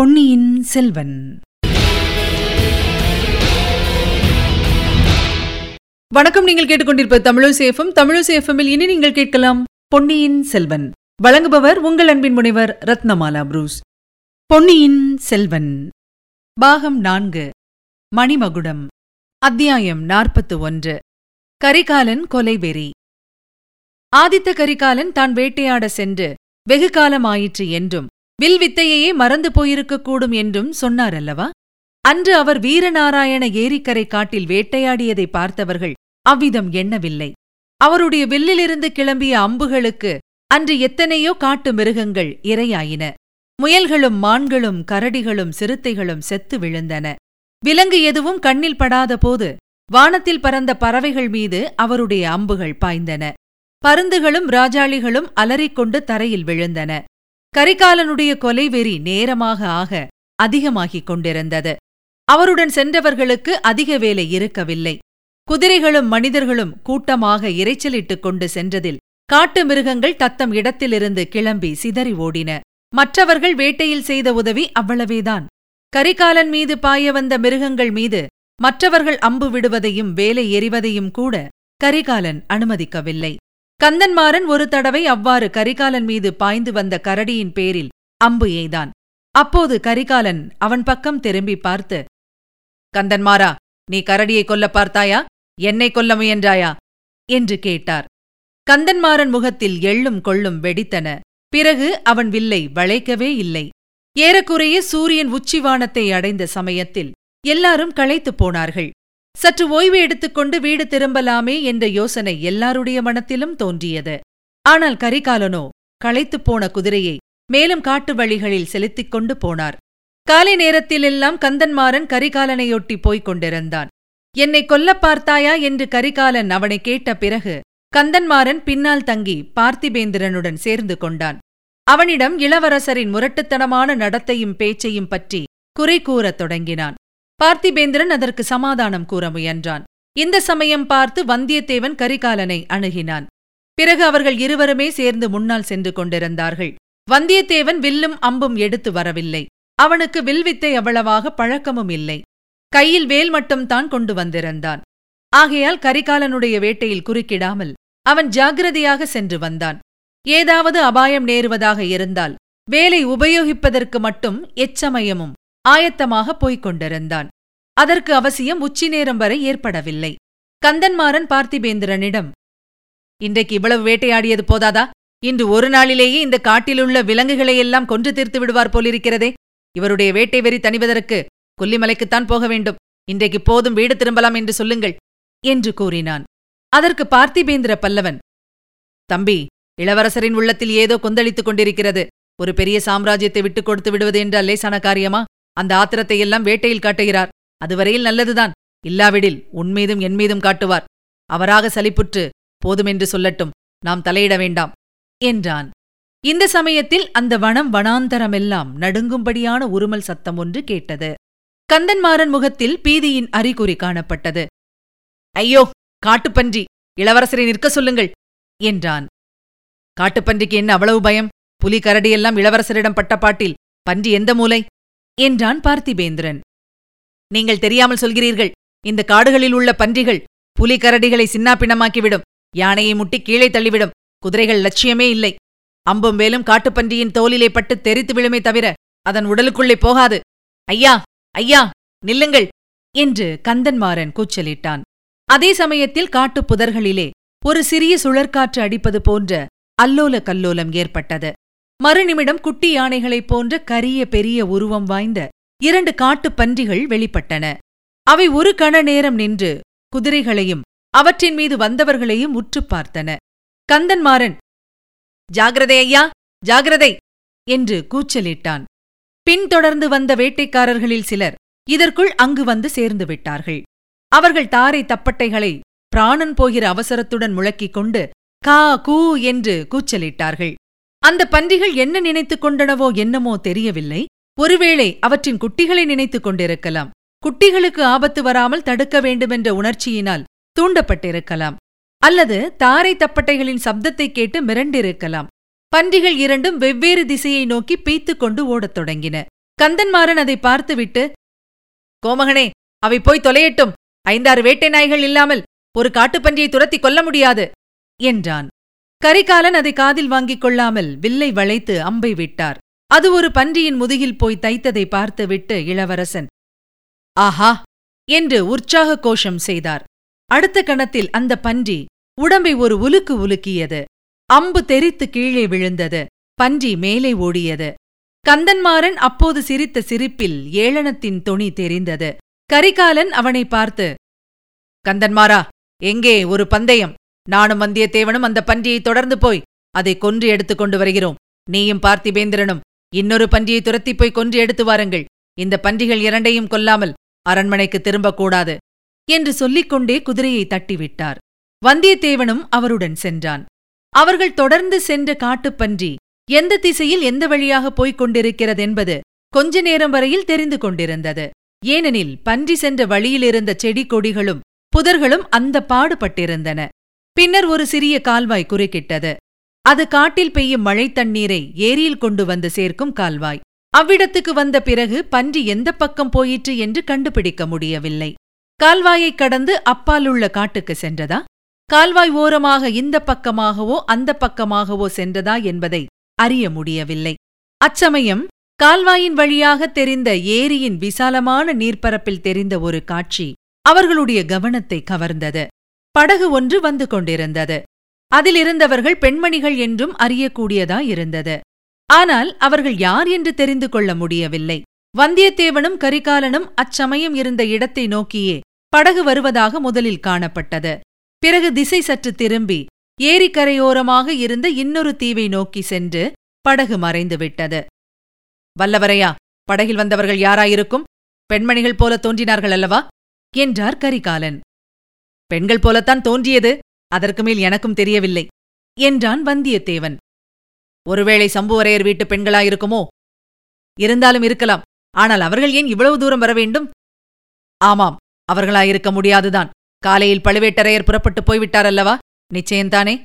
பொன்னியின் செல்வன். வணக்கம் நீங்கள் கேட்டுக்கொண்டிருப்ப தமிழசேஃபம் தமிழசேஃபமில் இனி நீங்கள் கேட்கலாம் பொன்னியின் செல்வன். வழங்குபவர் உங்கள் அன்பின் முனைவர் ரத்னமாலா புரூஸ். பொன்னியின் செல்வன். பாகம் நான்கு. மணிமகுடம். அத்தியாயம் நாற்பத்து ஒன்று. கரிகாலன் கொலைவெறி ஆதித்த கரிகாலன் தான் வேட்டையாட சென்று வெகு காலமாயிற்று என்றும் வில் வித்தையையே மறந்து போயிருக்கக்கூடும் என்றும் சொன்னார் அல்லவா அன்று அவர் வீரநாராயண ஏரிக்கரை காட்டில் வேட்டையாடியதை பார்த்தவர்கள் அவ்விதம் எண்ணவில்லை. அவருடைய வில்லிலிருந்து கிளம்பிய அம்புகளுக்கு அன்று எத்தனையோ காட்டு மிருகங்கள் இரையாயின. முயல்களும் மான்களும் கரடிகளும் சிறுத்தைகளும் செத்து விழுந்தன. விலங்கு எதுவும் கண்ணில் படாத போது வானத்தில் பறந்த பறவைகள் மீது அவருடைய அம்புகள் பாய்ந்தன. பருந்துகளும் ராஜாளிகளும் அலறிக்கொண்டு தரையில் விழுந்தன. கரிகாலனுடைய கொலைவெறி நேரமாக ஆக அதிகமாகிக் கொண்டிருந்தது. அவருடன் சென்றவர்களுக்கு அதிக வேலை இருக்கவில்லை. குதிரைகளும் மனிதர்களும் கூட்டமாக இரைச்சலிட்டுக் கொண்டு சென்றதில் காட்டு மிருகங்கள் தத்தம் இடத்திலிருந்து கிளம்பி சிதறி ஓடின. மற்றவர்கள் வேட்டையில் செய்த உதவி அவ்வளவேதான். கரிகாலன் மீது பாய வந்த மிருகங்கள் மீது மற்றவர்கள் அம்பு விடுவதையும் வேலை எறிவதையும் கூட கரிகாலன் அனுமதிக்கவில்லை. கந்தன்மாறன் ஒரு தடவை அவ்வாறு கரிகாலன் மீது பாய்ந்து வந்த கரடியின் பேரில் அம்பு எய்தான். அப்போது கரிகாலன் அவன் பக்கம் திரும்பி பார்த்து கந்தன்மாரா நீ கரடியை கொல்ல பார்த்தாயா? என்னை கொல்ல முயன்றாயா? என்று கேட்டார். கந்தன்மாறன் முகத்தில் எள்ளும் கொள்ளும் வெடித்தன. பிறகு அவன் வில்லை வளைக்கவே இல்லை. ஏறக்குறைய சூரியன் உச்சிவானத்தை அடைந்த சமயத்தில் எல்லாரும் களைத்துப் போனார்கள். சற்று ஓய்வு எடுத்துக்கொண்டு வீடு திரும்பலாமே என்ற யோசனை எல்லாருடைய மனத்திலும் தோன்றியது. ஆனால் கரிகாலனோ களைத்துப் போன குதிரையை மேலும் காட்டு வழிகளில் செலுத்திக் கொண்டு போனார். காலை நேரத்திலெல்லாம் கந்தன்மாறன் கரிகாலனையொட்டி போய்க் கொண்டிருந்தான். என்னை கொல்லப் பார்த்தாயா? என்று கரிகாலன் அவனை கேட்ட பிறகு கந்தன்மாறன் பின்னால் தங்கி பார்த்திபேந்திரனுடன் சேர்ந்து கொண்டான். அவனிடம் இளவரசரின் முரட்டுத்தனமான நடத்தையும் பேச்சையும் பற்றி குறை கூறத் தொடங்கினான். பார்த்திபேந்திரன் அதற்கு சமாதானம் கூற முயன்றான். இந்த சமயம் பார்த்து வந்தியத்தேவன் கரிகாலனை அணுகினான். பிறகு அவர்கள் இருவருமே சேர்ந்து முன்னால் சென்று கொண்டிருந்தார்கள். வந்தியத்தேவன் வில்லும் அம்பும் எடுத்து வரவில்லை. அவனுக்கு வில்வித்தை அவ்வளவாக பழக்கமும் இல்லை. கையில் வேல் மட்டும் தான் கொண்டு வந்திருந்தான். ஆகையால் கரிகாலனுடைய வேட்டையில் குறுக்கிடாமல் அவன் ஜாகிரதையாக சென்று வந்தான். ஏதாவது அபாயம் நேருவதாக இருந்தால் வேலை உபயோகிப்பதற்கு மட்டும் எச்சமயமும் ஆயத்தமாக போய்க் கொண்டிருந்தான் அதற்கு அவசியம் உச்சி நேரம் வரை ஏற்படவில்லை. கந்தன்மாறன் பார்த்திபேந்திரனிடம் இன்றைக்கு இவ்வளவு வேட்டையாடியது போதாதா? இன்று ஒரு நாளிலேயே இந்த காட்டிலுள்ள விலங்குகளையெல்லாம் கொன்று தீர்த்து விடுவார் போலிருக்கிறதே. இவருடைய வேட்டை வெறி தணிவதற்கு கொல்லிமலைக்குத்தான் போக வேண்டும். இன்றைக்கு போதும் வீடு திரும்பலாம் என்று சொல்லுங்கள் என்று கூறினான். அதற்கு பார்த்திபேந்திர பல்லவன் தம்பி இளவரசரின் உள்ளத்தில் ஏதோ கொந்தளித்துக் கொண்டிருக்கிறது. ஒரு பெரிய சாம்ராஜ்யத்தை விட்டுக் கொடுத்து விடுவது என்றால் லேசான காரியமா? அந்த ஆத்திரத்தை எல்லாம் வேட்டையில் காட்டுகிறார். அதுவரையில் நல்லதுதான். இல்லாவிடில் உன்மீதும் என் மீதும் காட்டுவார். அவராக சலிப்புற்று போதுமென்று சொல்லட்டும். நாம் தலையிட வேண்டாம். என்றான். இந்த சமயத்தில் அந்த வனம் வனாந்தரமெல்லாம் நடுங்கும்படியான உருமல் சத்தம் ஒன்று கேட்டது. கந்தன்மாறன் முகத்தில் பீதியின் அறிகுறி காணப்பட்டது. ஐயோ காட்டுப்பன்றி இளவரசரை நிற்க சொல்லுங்கள். என்றான். காட்டுப்பன்றிக்கு என்ன அவ்வளவு பயம்? புலி கரடியெல்லாம் இளவரசரிடம் பட்ட பாட்டில். பன்றி எந்த மூலை? என்றான் பார்த்திபேந்திரன். நீங்கள் தெரியாமல் சொல்கிறீர்கள் இந்த காடுகளில் உள்ள பன்றிகள் புலி கரடிகளை யானையை முட்டி கீழே தள்ளிவிடும் குதிரைகள் லட்சியமே இல்லை. அம்பும் வேலும் காட்டுப்பன்றியின் தோலிலே பட்டு தெரித்து விழுமே தவிர அதன் உடலுக்குள்ளே போகாது. ஐயா ஐயா நில்லுங்கள் என்று கந்தன்மாறன் கூச்சலிட்டான். அதே சமயத்தில் காட்டுப் புதர்களிலே ஒரு சிறிய சுழற்காற்று அடிப்பது போன்ற அல்லோல கல்லோலம் ஏற்பட்டது. மறுநிமிடம் குட்டி யானைகளைப் போன்ற கரிய பெரிய உருவம் வாய்ந்த இரண்டு காட்டுப் பன்றிகள் வெளிப்பட்டன. அவை ஒரு கண நேரம் நின்று குதிரைகளையும் அவற்றின் மீது வந்தவர்களையும் உற்றுப் பார்த்தன. கந்தன்மாறன் ஜாகிரதை ஐயா ஜாகிரதை! என்று கூச்சலிட்டான். பின்தொடர்ந்து வந்த வேட்டைக்காரர்களில் சிலர் இதற்குள் அங்கு வந்து சேர்ந்து விட்டார்கள். அவர்கள் தாரை தப்பட்டைகளை பிராணன் போகிற அவசரத்துடன் முழக்கிக் கொண்டு கா கூ என்று கூச்சலிட்டார்கள். அந்த பன்றிகள் என்ன நினைத்துக் கொண்டனவோ என்னமோ தெரியவில்லை. ஒருவேளை அவற்றின் குட்டிகளை நினைத்துக் கொண்டிருக்கலாம். குட்டிகளுக்கு ஆபத்து வராமல் தடுக்க வேண்டுமென்ற உணர்ச்சியினால் தூண்டப்பட்டிருக்கலாம். அல்லது தாரை தப்பட்டைகளின் சப்தத்தை கேட்டு மிரண்டிருக்கலாம். பன்றிகள் இரண்டும் வெவ்வேறு திசையை நோக்கி பீத்துக் கொண்டு ஓடத் தொடங்கின. கந்தன்மாறன் அதை பார்த்துவிட்டு கோமகனே அவை போய் தொலையட்டும். ஐந்தாறு வேட்டை நாய்கள் இல்லாமல் ஒரு காட்டுப்பன்றியை துரத்தி கொல்ல முடியாது என்றான். கரிகாலன் அதை காதில் வாங்கிக் கொள்ளாமல் வில்லை வளைத்து அம்பை விட்டார். அது ஒரு பன்றியின் முதுகில் போய் தைத்ததை பார்த்துவிட்டு இளவரசன் ஆஹா! என்று உற்சாக கோஷம் செய்தார். அடுத்த கணத்தில் அந்த பன்றி உடம்பை ஒரு உலுக்கு உலுக்கியது. அம்பு தெரித்து கீழே விழுந்தது. பன்றி மேலே ஓடியது. கந்தன்மாறன் அப்போது சிரித்த சிரிப்பில் ஏளனத்தின் தொனி தெரிந்தது. கரிகாலன் அவனை பார்த்து கந்தன்மாரா எங்கே ஒரு பந்தயம்? நானும் வந்தியத்தேவனும் அந்த பன்றியை தொடர்ந்து போய் அதை கொன்று எடுத்துக் கொண்டு வருகிறோம். நீயும் பார்த்திபேந்திரனும் இன்னொரு பன்றியை துரத்திப் போய் கொன்று எடுத்து வாருங்கள். இந்த பன்றிகள் இரண்டையும் கொல்லாமல் அரண்மனைக்கு திரும்பக்கூடாது என்று சொல்லிக் கொண்டே குதிரையை தட்டிவிட்டார். வந்தியத்தேவனும் அவருடன் சென்றான். அவர்கள் தொடர்ந்து சென்ற காட்டுப்பன்றி எந்த திசையில் எந்த வழியாக போய்க் கொண்டிருக்கிறதென்பது கொஞ்ச நேரம் வரையில் தெரிந்து கொண்டிருந்தது. ஏனெனில் பன்றி சென்ற வழியிலிருந்த செடி கொடிகளும் புதர்களும் அந்த பாடுபட்டிருந்தன. பின்னர் ஒரு சிறிய கால்வாய் குறுக்கிட்டது. அது காட்டில் பெய்யும் மழைத் தண்ணீரை ஏரியில் கொண்டு வந்து சேர்க்கும் கால்வாய். அவ்விடத்துக்கு வந்த பிறகு பன்றி எந்த பக்கம் போயிற்று என்று கண்டுபிடிக்க முடியவில்லை. கால்வாயைக் கடந்து அப்பாலுள்ள காட்டுக்கு சென்றதா? கால்வாய் ஓரமாக இந்த பக்கமாகவோ அந்த பக்கமாகவோ சென்றதா என்பதை அறிய முடியவில்லை. அச்சமயம் கால்வாயின் வழியாக தெரிந்த ஏரியின் விசாலமான நீர்ப்பரப்பில் தெரிந்த ஒரு காட்சி அவர்களுடைய கவனத்தை கவர்ந்தது. படகு ஒன்று வந்து கொண்டிருந்தது. அதிலிருந்தவர்கள் பெண்மணிகள் என்றும் அறியக்கூடியதாயிருந்தது ஆனால் அவர்கள் யார் என்று தெரிந்து கொள்ள முடியவில்லை. வந்தியத்தேவனும் கரிகாலனும் அச்சமயம் இருந்த இடத்தை நோக்கியே படகு வருவதாக முதலில் காணப்பட்டது. பிறகு திசை சற்று திரும்பி ஏரிக்கரையோரமாக இருந்த இன்னொரு தீவை நோக்கி சென்று படகு மறைந்துவிட்டது வல்லவரையா படகில் வந்தவர்கள் யாராயிருக்கும்? பெண்மணிகள் போல தோன்றினார்கள் அல்லவா? என்றார் கரிகாலன். பெண்கள் போலத்தான் தோன்றியது. அதற்கு மேல் எனக்கும் தெரியவில்லை. என்றான் வந்தியத்தேவன். ஒருவேளை சம்புவரையர் வீட்டு பெண்களாயிருக்குமோ? இருந்தாலும் இருக்கலாம். ஆனால் அவர்கள் ஏன் இவ்வளவு தூரம் வர வேண்டும்? ஆமாம் அவர்களாயிருக்க முடியாதுதான். காலையில் பழுவேட்டரையர் புறப்பட்டு போய்விட்டார் அல்லவா நிச்சயந்தானே?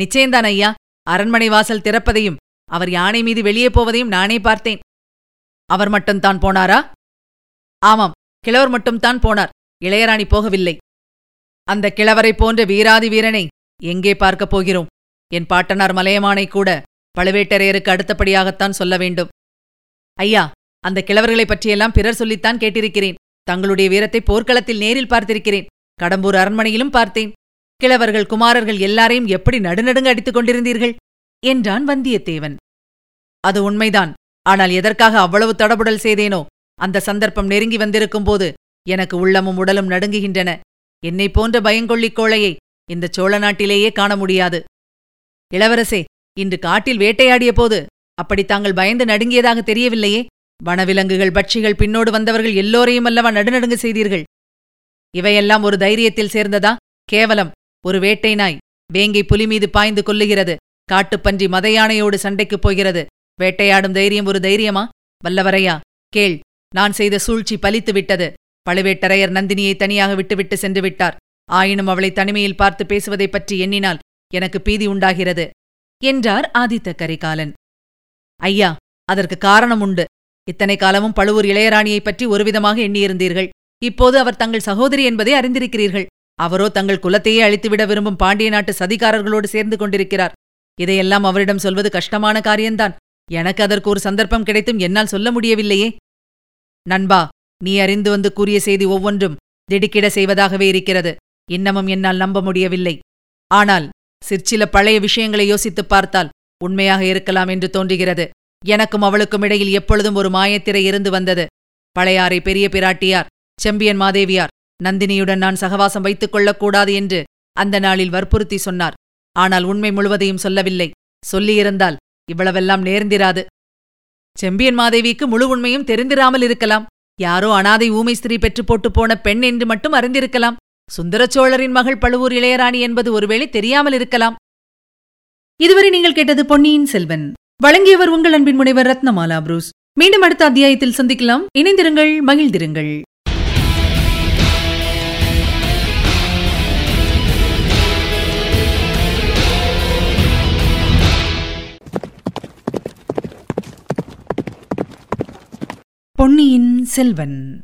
நிச்சயந்தான் ஐயா. அரண்மனை வாசல் திறப்பதையும் அவர் யானை மீது வெளியே போவதையும் நானே பார்த்தேன். அவர் மட்டும்தான் போனாரா? ஆமாம் கிழவர் மட்டும்தான் போனார். இளையராணி போகவில்லை. அந்த கிழவரை போன்ற வீராதி வீரனை எங்கே பார்க்கப் போகிறோம்? என் பாட்டனார் மலையமானை கூட பழுவேட்டரையருக்கு அடுத்தபடியாகத்தான் சொல்ல வேண்டும். ஐயா அந்த கிழவர்களைப் பற்றியெல்லாம் பிறர் சொல்லித்தான் கேட்டிருக்கிறேன். தங்களுடைய வீரத்தை போர்க்களத்தில் நேரில் பார்த்திருக்கிறேன். கடம்பூர் அரண்மனையிலும் பார்த்தேன். கிழவர்கள் குமாரர்கள் எல்லாரையும் எப்படி நடுநடுங்க அடித்துக் கொண்டிருந்தீர்கள்? என்றான் வந்தியத்தேவன். அது உண்மைதான். ஆனால் எதற்காக அவ்வளவு தடபுடல் செய்தேனோ? அந்த சந்தர்ப்பம் நெருங்கி வந்திருக்கும் போது எனக்கு உள்ளமும் உடலும் நடுங்குகின்றன. என்னைப் போன்ற பயங்கொள்ளிக் கோழையை இந்த சோழ நாட்டிலேயே காண முடியாது. இளவரசே இன்று காட்டில் வேட்டையாடிய போது அப்படி தாங்கள் பயந்து நடுங்கியதாக தெரியவில்லையே? வனவிலங்குகள் பட்சிகள் பின்னோடு வந்தவர்கள் எல்லோரையும் அல்லவா நடுநடுங்க செய்தீர்கள்? இவையெல்லாம் ஒரு தைரியத்தில் சேர்ந்ததா? கேவலம். ஒரு வேட்டை நாய் வேங்கை புலி மீது பாய்ந்து கொல்லுகிறது. காட்டுப்பன்றி மதையானையோடு சண்டைக்குப் போகிறது. வேட்டையாடும் தைரியம் ஒரு தைரியமா? வல்லவரையா கேள். நான் செய்த சூழ்ச்சி பலித்து விட்டது பழுவேட்டரையர் நந்தினியை தனியாக விட்டுவிட்டு சென்று விட்டார். ஆயினும் அவளை தனிமையில் பார்த்து பேசுவதைப் பற்றி எண்ணினால் எனக்கு பீதி உண்டாகிறது என்றார் ஆதித்த கரிகாலன். ஐயா அதற்கு காரணம் உண்டு. இத்தனை காலமும் பழுவூர் இளையராணியைப் பற்றி ஒருவிதமாக எண்ணியிருந்தீர்கள். இப்போது அவர் தங்கள் சகோதரி என்பதை அறிந்திருக்கிறீர்கள். அவரோ தங்கள் குலத்தையே அழித்துவிட விரும்பும் பாண்டிய நாட்டு சதிகாரர்களோடு சேர்ந்து கொண்டிருக்கிறார். இதையெல்லாம் அவரிடம் சொல்வது கஷ்டமான காரியம்தான். எனக்கு அதற்கு ஒரு சந்தர்ப்பம் கிடைத்தும் என்னால் சொல்ல முடியவில்லையே. நண்பா நீ அறிந்து வந்து கூறிய செய்தி ஒவ்வொன்றும் திடுக்கிட செய்வதாகவே இருக்கிறது. இன்னமும் என்னால் நம்ப முடியவில்லை. ஆனால் சிற்சில பழைய விஷயங்களை யோசித்துப் பார்த்தால் உண்மையாக இருக்கலாம் என்று தோன்றுகிறது. எனக்கும் அவளுக்கும் இடையில் எப்பொழுதும் ஒரு மாயத்திரை இருந்து வந்தது. பழையாறை பெரிய பிராட்டியார் செம்பியன் மாதேவியார் நந்தினியுடன் நான் சகவாசம் வைத்துக் கொள்ளக்கூடாது என்று அந்த நாளில் வற்புறுத்தி சொன்னார். ஆனால் உண்மை முழுவதையும் சொல்லவில்லை. சொல்லியிருந்தால் இவ்வளவெல்லாம் நேர்ந்திராது. செம்பியன் மாதேவிக்கு முழு உண்மையும் தெரிந்திராமல் இருக்கலாம். யாரோ அனாதை ஊமை ஸ்திரீ பெற்று போட்டு போன பெண் என்று மட்டும் அறிந்திருக்கலாம். சுந்தரச் சோழரின் மகள் பழுவூர் இளையராணி என்பது ஒருவேளை தெரியாமல் இருக்கலாம். இதுவரை நீங்கள் கேட்டது பொன்னியின் செல்வன். வழங்கியவர் உங்கள் அன்பின் முனைவர் ரத்னமாலா புரூஸ். மீண்டும் அடுத்த அத்தியாயத்தில் சந்திக்கலாம். இணைந்திருங்கள் மகிழ்ந்திருங்கள். பொன்னியின் செல்வன்.